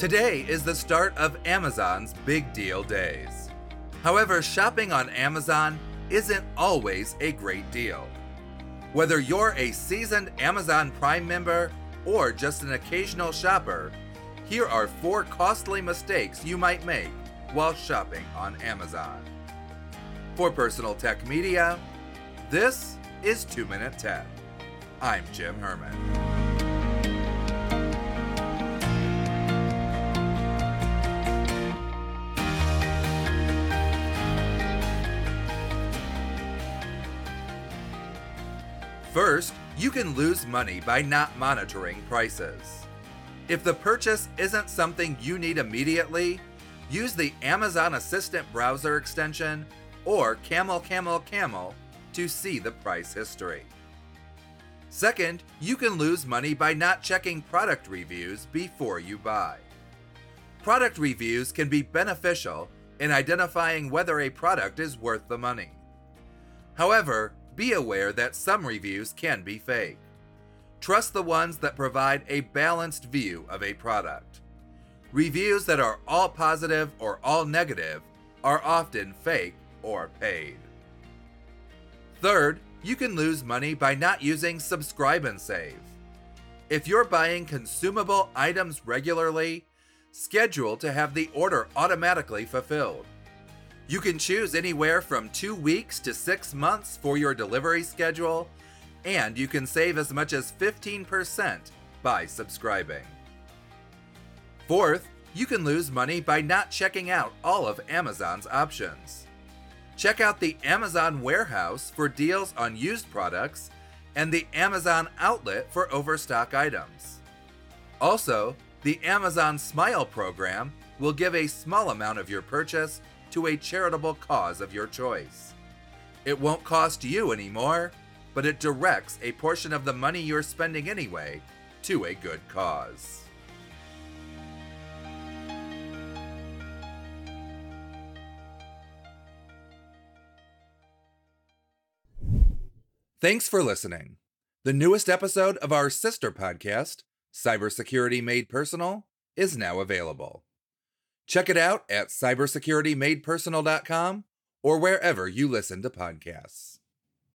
Today is the start of Amazon's Big Deal Days. However, shopping on Amazon isn't always a great deal. Whether you're a seasoned Amazon Prime member or just an occasional shopper, here are four costly mistakes you might make while shopping on Amazon. For Personal Tech Media, this is 2 Minute Tech. I'm Jim Herman. First, you can lose money by not monitoring prices. If the purchase isn't something you need immediately, use the Amazon Assistant browser extension or Camel Camel Camel to see the price history. Second, you can lose money by not checking product reviews before you buy. Product reviews can be beneficial in identifying whether a product is worth the money. However, be aware that some reviews can be fake. Trust the ones that provide a balanced view of a product. Reviews that are all positive or all negative are often fake or paid. Third, you can lose money by not using Subscribe and Save. If you're buying consumable items regularly, schedule to have the order automatically fulfilled. You can choose anywhere from two weeks to six months for your delivery schedule, and you can save as much as 15% by subscribing. Fourth, you can lose money by not checking out all of Amazon's options. Check out the Amazon warehouse for deals on used products and the Amazon outlet for overstock items. Also, the Amazon Smile program will give a small amount of your purchase to a charitable cause of your choice. It won't cost you anymore, but it directs a portion of the money you're spending anyway to a good cause. Thanks for listening. The newest episode of our sister podcast, Cybersecurity Made Personal, is now available. Check it out at cybersecuritymadepersonal.com or wherever you listen to podcasts.